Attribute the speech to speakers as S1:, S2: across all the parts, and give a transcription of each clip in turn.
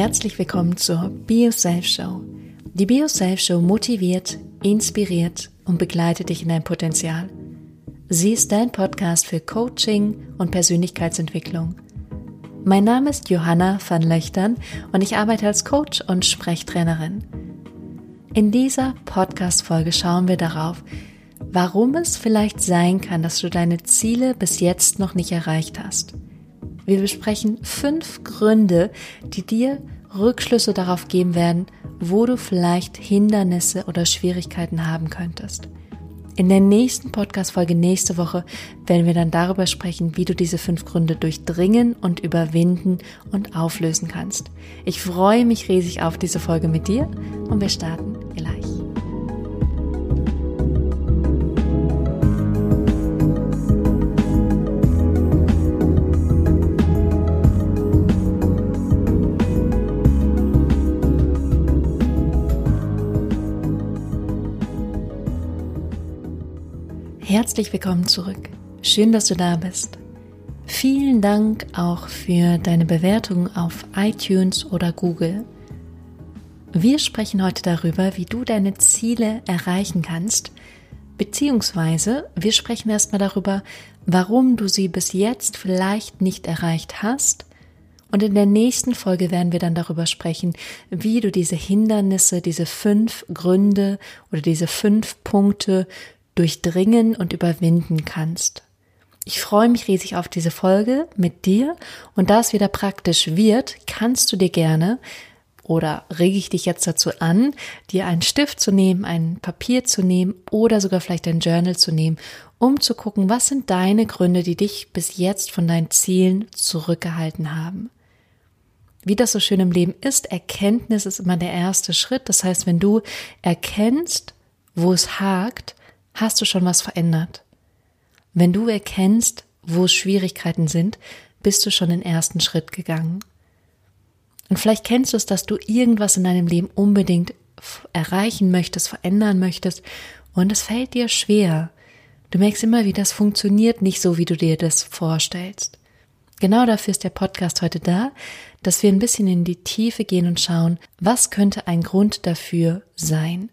S1: Herzlich willkommen zur Bio Self Show. Die Bio Self Show motiviert, inspiriert und begleitet dich in dein Potenzial. Sie ist dein Podcast für Coaching und Persönlichkeitsentwicklung. Mein Name ist Johanna van Löchtern und ich arbeite als Coach und Sprechtrainerin. In dieser Podcast-Folge schauen wir darauf, warum es vielleicht sein kann, dass du deine Ziele bis jetzt noch nicht erreicht hast. Wir besprechen fünf Gründe, die dir Rückschlüsse darauf geben werden, wo du vielleicht Hindernisse oder Schwierigkeiten haben könntest. In der nächsten Podcast-Folge nächste Woche werden wir dann darüber sprechen, wie du diese fünf Gründe durchdringen und überwinden und auflösen kannst. Ich freue mich riesig auf diese Folge mit dir und wir starten gleich. Herzlich willkommen zurück. Schön, dass du da bist. Vielen Dank auch für deine Bewertung auf iTunes oder Google. Wir sprechen heute darüber, wie du deine Ziele erreichen kannst, beziehungsweise wir sprechen erstmal darüber, warum du sie bis jetzt vielleicht nicht erreicht hast. Und in der nächsten Folge werden wir dann darüber sprechen, wie du diese Hindernisse, diese fünf Gründe oder diese fünf Punkte durchdringen und überwinden kannst. Ich freue mich riesig auf diese Folge mit dir und da es wieder praktisch wird, kannst du dir gerne oder rege ich dich jetzt dazu an, dir einen Stift zu nehmen, ein Papier zu nehmen oder sogar vielleicht ein Journal zu nehmen, um zu gucken, was sind deine Gründe, die dich bis jetzt von deinen Zielen zurückgehalten haben. Wie das so schön im Leben ist, Erkenntnis ist immer der erste Schritt. Das heißt, wenn du erkennst, wo es hakt, hast du schon was verändert. Wenn du erkennst, wo Schwierigkeiten sind, bist du schon den ersten Schritt gegangen. Und vielleicht kennst du es, dass du irgendwas in deinem Leben unbedingt erreichen möchtest, verändern möchtest und es fällt dir schwer. Du merkst immer, wie das funktioniert nicht so, wie du dir das vorstellst. Genau dafür ist der Podcast heute da, dass wir ein bisschen in die Tiefe gehen und schauen, was könnte ein Grund dafür sein.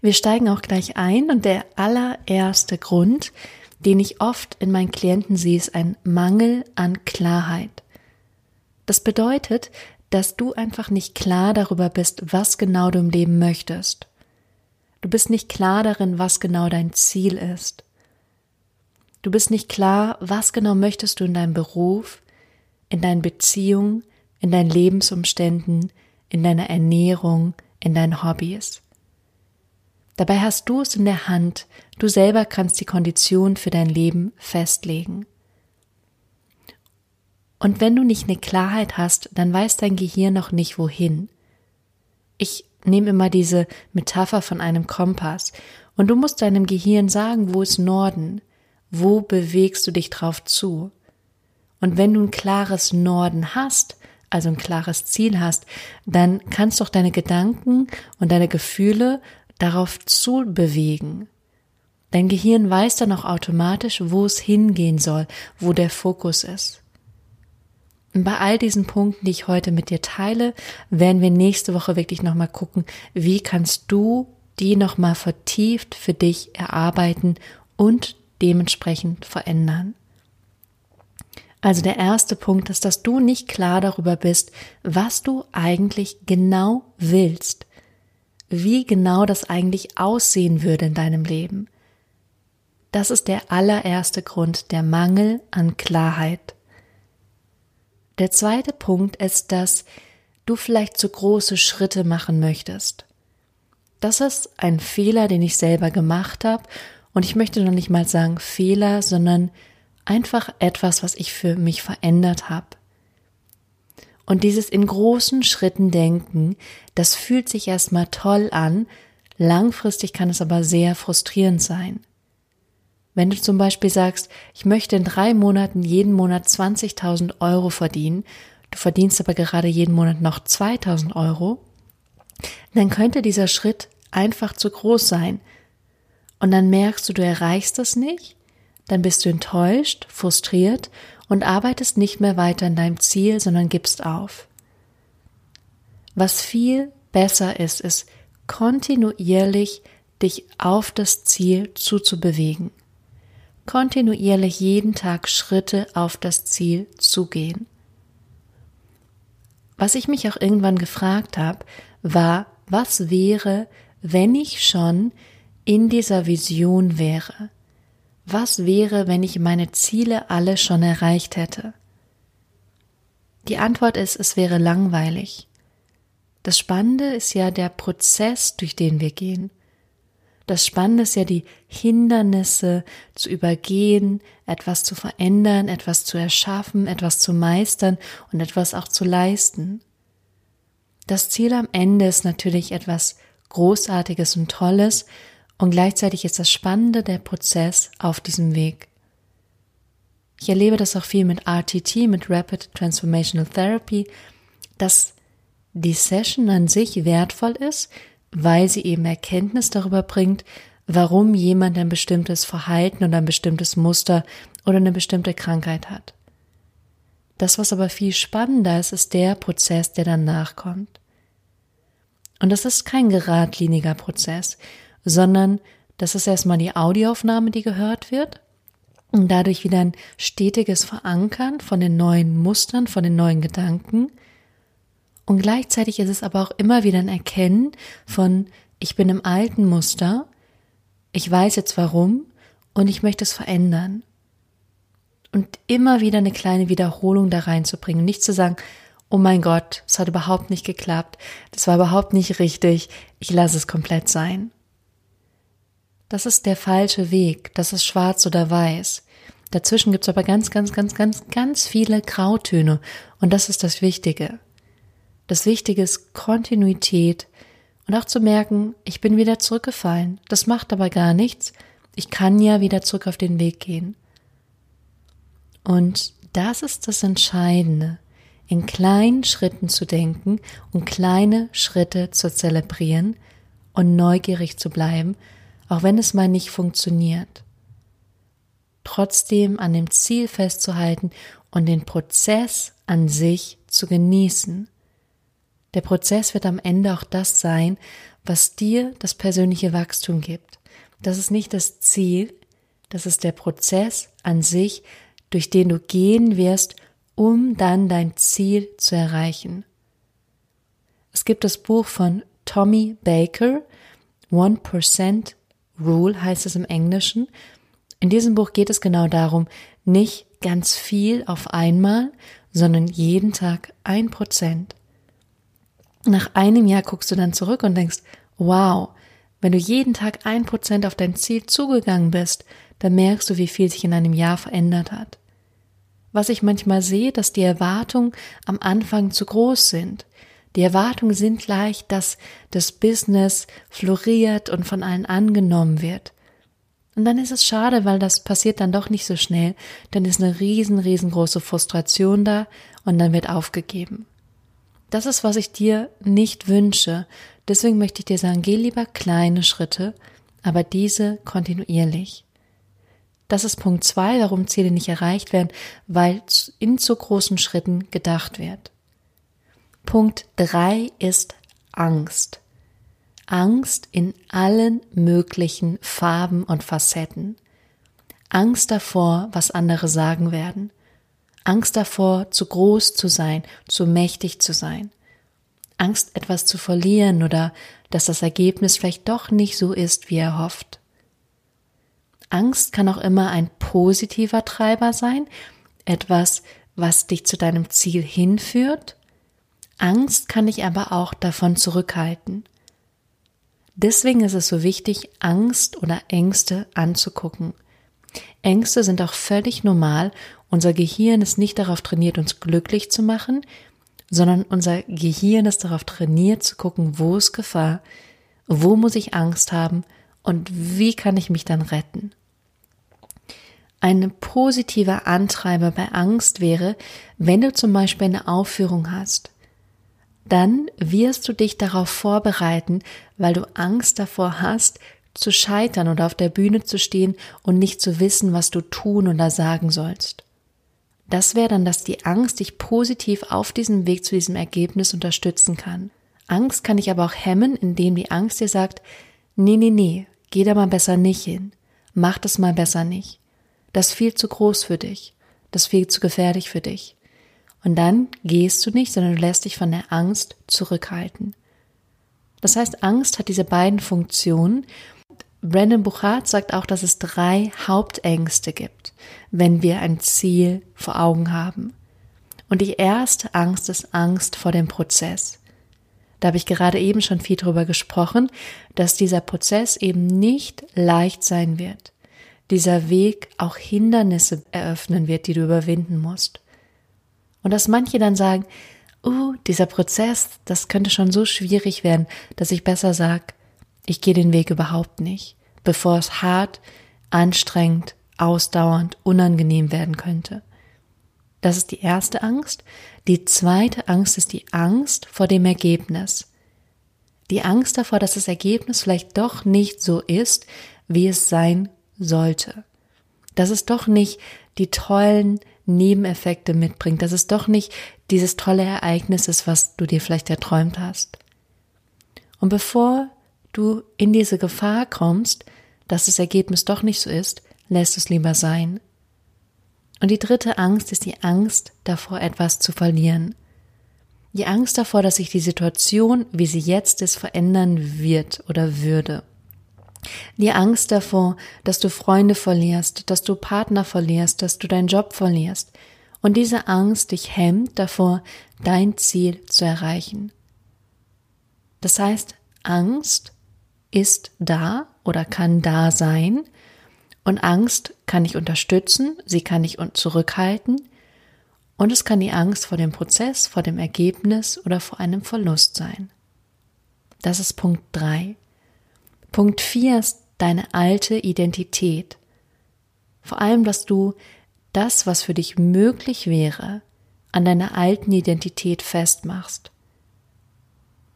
S1: Wir steigen auch gleich ein und der allererste Grund, den ich oft in meinen Klienten sehe, ist ein Mangel an Klarheit. Das bedeutet, dass du einfach nicht klar darüber bist, was genau du im Leben möchtest. Du bist nicht klar darin, was genau dein Ziel ist. Du bist nicht klar, was genau möchtest du in deinem Beruf, in deinen Beziehungen, in deinen Lebensumständen, in deiner Ernährung, in deinen Hobbys. Dabei hast du es in der Hand, du selber kannst die Kondition für dein Leben festlegen. Und wenn du nicht eine Klarheit hast, dann weiß dein Gehirn noch nicht wohin. Ich nehme immer diese Metapher von einem Kompass und du musst deinem Gehirn sagen, wo ist Norden, wo bewegst du dich drauf zu. Und wenn du ein klares Norden hast, also ein klares Ziel hast, dann kannst du auch deine Gedanken und deine Gefühle darauf zu bewegen. Dein Gehirn weiß dann auch automatisch, wo es hingehen soll, wo der Fokus ist. Und bei all diesen Punkten, die ich heute mit dir teile, werden wir nächste Woche wirklich nochmal gucken, wie kannst du die nochmal vertieft für dich erarbeiten und dementsprechend verändern. Also der erste Punkt ist, dass du nicht klar darüber bist, was du eigentlich genau willst wie genau das eigentlich aussehen würde in deinem Leben. Das ist der allererste Grund, der Mangel an Klarheit. Der zweite Punkt ist, dass du vielleicht zu große Schritte machen möchtest. Das ist ein Fehler, den ich selber gemacht habe und ich möchte noch nicht mal sagen Fehler, sondern einfach etwas, was ich für mich verändert habe. Und dieses in großen Schritten denken, das fühlt sich erstmal toll an, langfristig kann es aber sehr frustrierend sein. Wenn du zum Beispiel sagst, ich möchte in drei Monaten jeden Monat 20.000 Euro verdienen, du verdienst aber gerade jeden Monat noch 2.000 Euro, dann könnte dieser Schritt einfach zu groß sein. Und dann merkst du, du erreichst das nicht, dann bist du enttäuscht, frustriert und arbeitest nicht mehr weiter an deinem Ziel, sondern gibst auf. Was viel besser ist, ist kontinuierlich dich auf das Ziel zuzubewegen. Kontinuierlich jeden Tag Schritte auf das Ziel zugehen. Was ich mich auch irgendwann gefragt habe, war, was wäre, wenn ich schon in dieser Vision wäre? Was wäre, wenn ich meine Ziele alle schon erreicht hätte? Die Antwort ist, es wäre langweilig. Das Spannende ist ja der Prozess, durch den wir gehen. Das Spannende ist ja die Hindernisse zu übergehen, etwas zu verändern, etwas zu erschaffen, etwas zu meistern und etwas auch zu leisten. Das Ziel am Ende ist natürlich etwas Großartiges und Tolles und gleichzeitig ist das Spannende der Prozess auf diesem Weg. Ich erlebe das auch viel mit RTT, mit Rapid Transformational Therapy, dass die Session an sich wertvoll ist, weil sie eben Erkenntnis darüber bringt, warum jemand ein bestimmtes Verhalten oder ein bestimmtes Muster oder eine bestimmte Krankheit hat. Das, was aber viel spannender ist, ist der Prozess, der danach kommt. Und das ist kein geradliniger Prozess, sondern das ist erstmal die Audioaufnahme, die gehört wird und dadurch wieder ein stetiges Verankern von den neuen Mustern, von den neuen Gedanken. Und gleichzeitig ist es aber auch immer wieder ein Erkennen von, ich bin im alten Muster, ich weiß jetzt warum und ich möchte es verändern. Und immer wieder eine kleine Wiederholung da reinzubringen. Nicht zu sagen, oh mein Gott, es hat überhaupt nicht geklappt, das war überhaupt nicht richtig, ich lasse es komplett sein. Das ist der falsche Weg, das ist schwarz oder weiß. Dazwischen gibt's aber ganz, ganz, ganz, ganz, ganz viele Grautöne und das ist das Wichtige. Das Wichtige ist Kontinuität und auch zu merken, ich bin wieder zurückgefallen. Das macht aber gar nichts. Ich kann ja wieder zurück auf den Weg gehen. Und das ist das Entscheidende in kleinen Schritten zu denken und kleine Schritte zu zelebrieren und neugierig zu bleiben, auch wenn es mal nicht funktioniert. Trotzdem an dem Ziel festzuhalten und den Prozess an sich zu genießen. Der Prozess wird am Ende auch das sein, was dir das persönliche Wachstum gibt. Das ist nicht das Ziel, das ist der Prozess an sich, durch den du gehen wirst, um dann dein Ziel zu erreichen. Es gibt das Buch von Tommy Baker, One Percent Rule heißt es im Englischen. In diesem Buch geht es genau darum, nicht ganz viel auf einmal, sondern jeden Tag ein Prozent. Nach einem Jahr guckst du dann zurück und denkst, wow, wenn du jeden Tag ein Prozent auf dein Ziel zugegangen bist, dann merkst du, wie viel sich in einem Jahr verändert hat was ich manchmal sehe, dass die Erwartungen am Anfang zu groß sind. Die Erwartungen sind gleich, dass das Business floriert und von allen angenommen wird. Und dann ist es schade, weil das passiert dann doch nicht so schnell. Dann ist eine riesen, riesengroße Frustration da und dann wird aufgegeben. Das ist, was ich dir nicht wünsche. Deswegen möchte ich dir sagen, geh lieber kleine Schritte, aber diese kontinuierlich. Das ist Punkt zwei, warum Ziele nicht erreicht werden, weil in zu großen Schritten gedacht wird. Punkt drei ist Angst. Angst in allen möglichen Farben und Facetten. Angst davor, was andere sagen werden. Angst davor, zu groß zu sein, zu mächtig zu sein. Angst, etwas zu verlieren oder dass das Ergebnis vielleicht doch nicht so ist, wie er hofft. Angst kann auch immer ein positiver Treiber sein, etwas, was dich zu deinem Ziel hinführt. Angst kann dich aber auch davon zurückhalten. Deswegen ist es so wichtig, Angst oder Ängste anzugucken. Ängste sind auch völlig normal. Unser Gehirn ist nicht darauf trainiert, uns glücklich zu machen, sondern unser Gehirn ist darauf trainiert zu gucken, wo ist Gefahr, wo muss ich Angst haben und wie kann ich mich dann retten? Ein positiver Antreiber bei Angst wäre, wenn du zum Beispiel eine Aufführung hast. Dann wirst du dich darauf vorbereiten, weil du Angst davor hast, zu scheitern oder auf der Bühne zu stehen und nicht zu wissen, was du tun oder sagen sollst. Das wäre dann, dass die Angst dich positiv auf diesem Weg zu diesem Ergebnis unterstützen kann. Angst kann ich aber auch hemmen, indem die Angst dir sagt, nee, nee, nee, geh da mal besser nicht hin. Mach das mal besser nicht. Das ist viel zu groß für dich. Das ist viel zu gefährlich für dich. Und dann gehst du nicht, sondern du lässt dich von der Angst zurückhalten. Das heißt, Angst hat diese beiden Funktionen. Brandon Buchard sagt auch, dass es drei Hauptängste gibt, wenn wir ein Ziel vor Augen haben. Und die erste Angst ist Angst vor dem Prozess. Da habe ich gerade eben schon viel drüber gesprochen, dass dieser Prozess eben nicht leicht sein wird. Dieser Weg auch Hindernisse eröffnen wird, die du überwinden musst. Und dass manche dann sagen, uh, dieser Prozess, das könnte schon so schwierig werden, dass ich besser sag, ich gehe den Weg überhaupt nicht, bevor es hart, anstrengend, ausdauernd, unangenehm werden könnte. Das ist die erste Angst. Die zweite Angst ist die Angst vor dem Ergebnis. Die Angst davor, dass das Ergebnis vielleicht doch nicht so ist, wie es sein sollte. Dass es doch nicht die tollen Nebeneffekte mitbringt, dass es doch nicht dieses tolle Ereignis ist, was du dir vielleicht erträumt hast. Und bevor du in diese Gefahr kommst, dass das Ergebnis doch nicht so ist, lässt es lieber sein. Und die dritte Angst ist die Angst davor, etwas zu verlieren. Die Angst davor, dass sich die Situation, wie sie jetzt ist, verändern wird oder würde. Die Angst davor, dass du Freunde verlierst, dass du Partner verlierst, dass du deinen Job verlierst. Und diese Angst dich hemmt davor, dein Ziel zu erreichen. Das heißt, Angst ist da oder kann da sein, und Angst kann ich unterstützen, sie kann ich zurückhalten und es kann die Angst vor dem Prozess, vor dem Ergebnis oder vor einem Verlust sein. Das ist Punkt drei. Punkt vier ist deine alte Identität. Vor allem, dass du das, was für dich möglich wäre, an deiner alten Identität festmachst.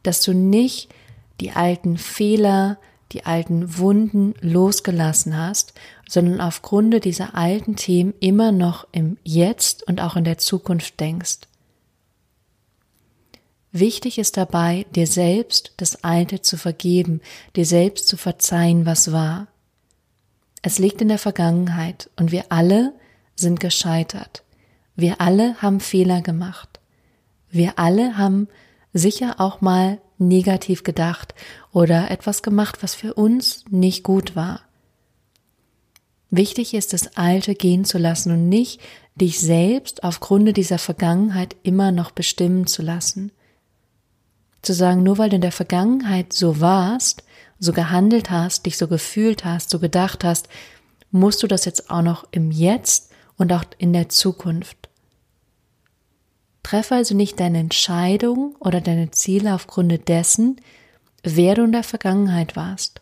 S1: Dass du nicht die alten Fehler, die alten Wunden losgelassen hast, sondern aufgrund dieser alten Themen immer noch im Jetzt und auch in der Zukunft denkst. Wichtig ist dabei, dir selbst das Alte zu vergeben, dir selbst zu verzeihen, was war. Es liegt in der Vergangenheit und wir alle sind gescheitert. Wir alle haben Fehler gemacht. Wir alle haben sicher auch mal negativ gedacht oder etwas gemacht, was für uns nicht gut war. Wichtig ist, das Alte gehen zu lassen und nicht dich selbst aufgrund dieser Vergangenheit immer noch bestimmen zu lassen. Zu sagen, nur weil du in der Vergangenheit so warst, so gehandelt hast, dich so gefühlt hast, so gedacht hast, musst du das jetzt auch noch im Jetzt und auch in der Zukunft. Treffe also nicht deine Entscheidung oder deine Ziele aufgrund dessen, wer du in der Vergangenheit warst,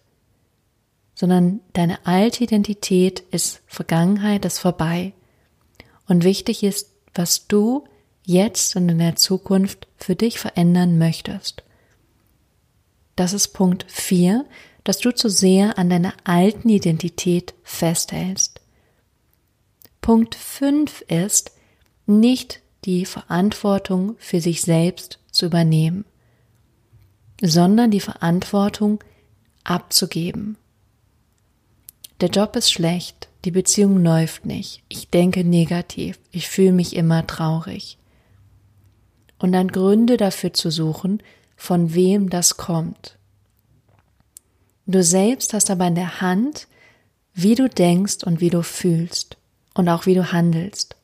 S1: sondern deine alte Identität ist Vergangenheit, ist vorbei. Und wichtig ist, was du jetzt und in der Zukunft für dich verändern möchtest. Das ist Punkt 4, dass du zu sehr an deiner alten Identität festhältst. Punkt 5 ist, nicht die Verantwortung für sich selbst zu übernehmen, sondern die Verantwortung abzugeben. Der Job ist schlecht, die Beziehung läuft nicht, ich denke negativ, ich fühle mich immer traurig. Und dann Gründe dafür zu suchen, von wem das kommt. Du selbst hast aber in der Hand, wie du denkst und wie du fühlst und auch wie du handelst.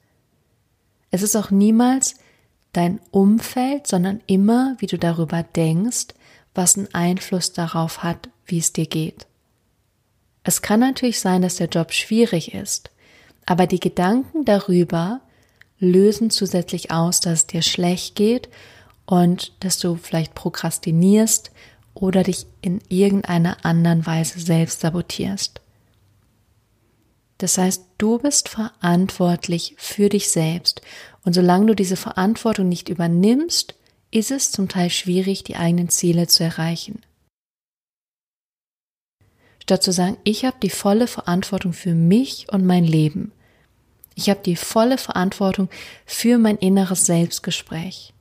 S1: Es ist auch niemals dein Umfeld, sondern immer, wie du darüber denkst, was einen Einfluss darauf hat, wie es dir geht. Es kann natürlich sein, dass der Job schwierig ist, aber die Gedanken darüber lösen zusätzlich aus, dass es dir schlecht geht und dass du vielleicht prokrastinierst oder dich in irgendeiner anderen Weise selbst sabotierst. Das heißt, du bist verantwortlich für dich selbst. Und solange du diese Verantwortung nicht übernimmst, ist es zum Teil schwierig, die eigenen Ziele zu erreichen. Statt zu sagen, ich habe die volle Verantwortung für mich und mein Leben. Ich habe die volle Verantwortung für mein inneres Selbstgespräch.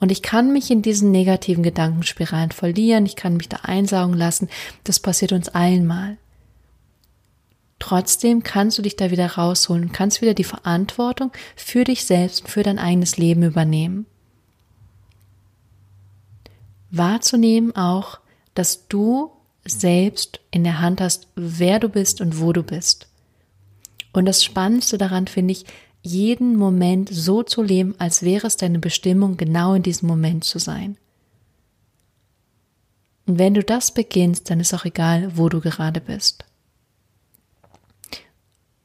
S1: Und ich kann mich in diesen negativen Gedankenspiralen verlieren, ich kann mich da einsaugen lassen. Das passiert uns allen mal. Trotzdem kannst du dich da wieder rausholen kannst wieder die Verantwortung für dich selbst, für dein eigenes Leben übernehmen. Wahrzunehmen auch, dass du selbst in der Hand hast, wer du bist und wo du bist. Und das Spannendste daran finde ich, jeden Moment so zu leben, als wäre es deine Bestimmung, genau in diesem Moment zu sein. Und wenn du das beginnst, dann ist auch egal, wo du gerade bist.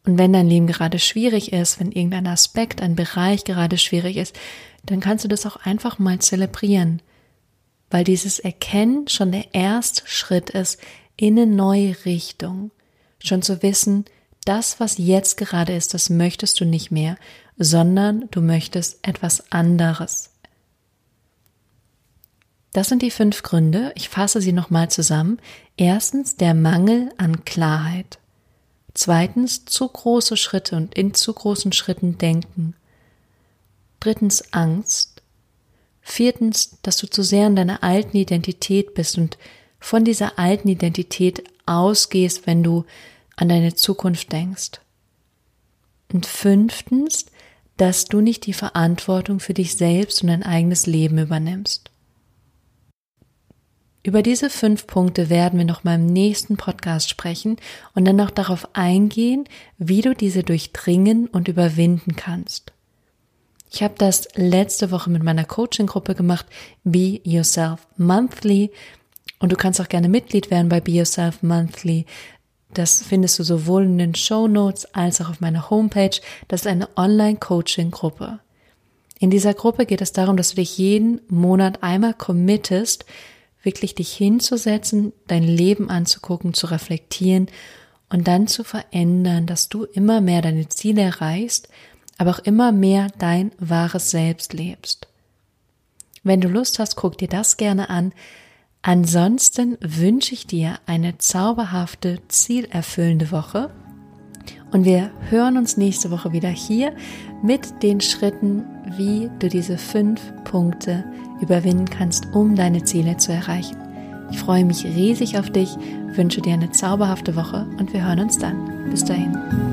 S1: Und wenn dein Leben gerade schwierig ist, wenn irgendein Aspekt, ein Bereich gerade schwierig ist, dann kannst du das auch einfach mal zelebrieren, weil dieses Erkennen schon der erste Schritt ist in eine neue Richtung. Schon zu wissen, das, was jetzt gerade ist, das möchtest du nicht mehr, sondern du möchtest etwas anderes. Das sind die fünf Gründe. Ich fasse sie nochmal zusammen. Erstens der Mangel an Klarheit. Zweitens zu große Schritte und in zu großen Schritten denken. Drittens Angst. Viertens, dass du zu sehr in deiner alten Identität bist und von dieser alten Identität ausgehst, wenn du an deine Zukunft denkst. Und fünftens, dass du nicht die Verantwortung für dich selbst und dein eigenes Leben übernimmst. Über diese fünf Punkte werden wir noch mal im nächsten Podcast sprechen und dann auch darauf eingehen, wie du diese durchdringen und überwinden kannst. Ich habe das letzte Woche mit meiner Coaching-Gruppe gemacht, Be Yourself Monthly. Und du kannst auch gerne Mitglied werden bei Be Yourself Monthly. Das findest du sowohl in den Show Notes als auch auf meiner Homepage. Das ist eine Online-Coaching-Gruppe. In dieser Gruppe geht es darum, dass du dich jeden Monat einmal committest, wirklich dich hinzusetzen, dein Leben anzugucken, zu reflektieren und dann zu verändern, dass du immer mehr deine Ziele erreichst, aber auch immer mehr dein wahres Selbst lebst. Wenn du Lust hast, guck dir das gerne an. Ansonsten wünsche ich dir eine zauberhafte, zielerfüllende Woche und wir hören uns nächste Woche wieder hier mit den Schritten, wie du diese fünf Punkte überwinden kannst, um deine Ziele zu erreichen. Ich freue mich riesig auf dich, wünsche dir eine zauberhafte Woche und wir hören uns dann. Bis dahin.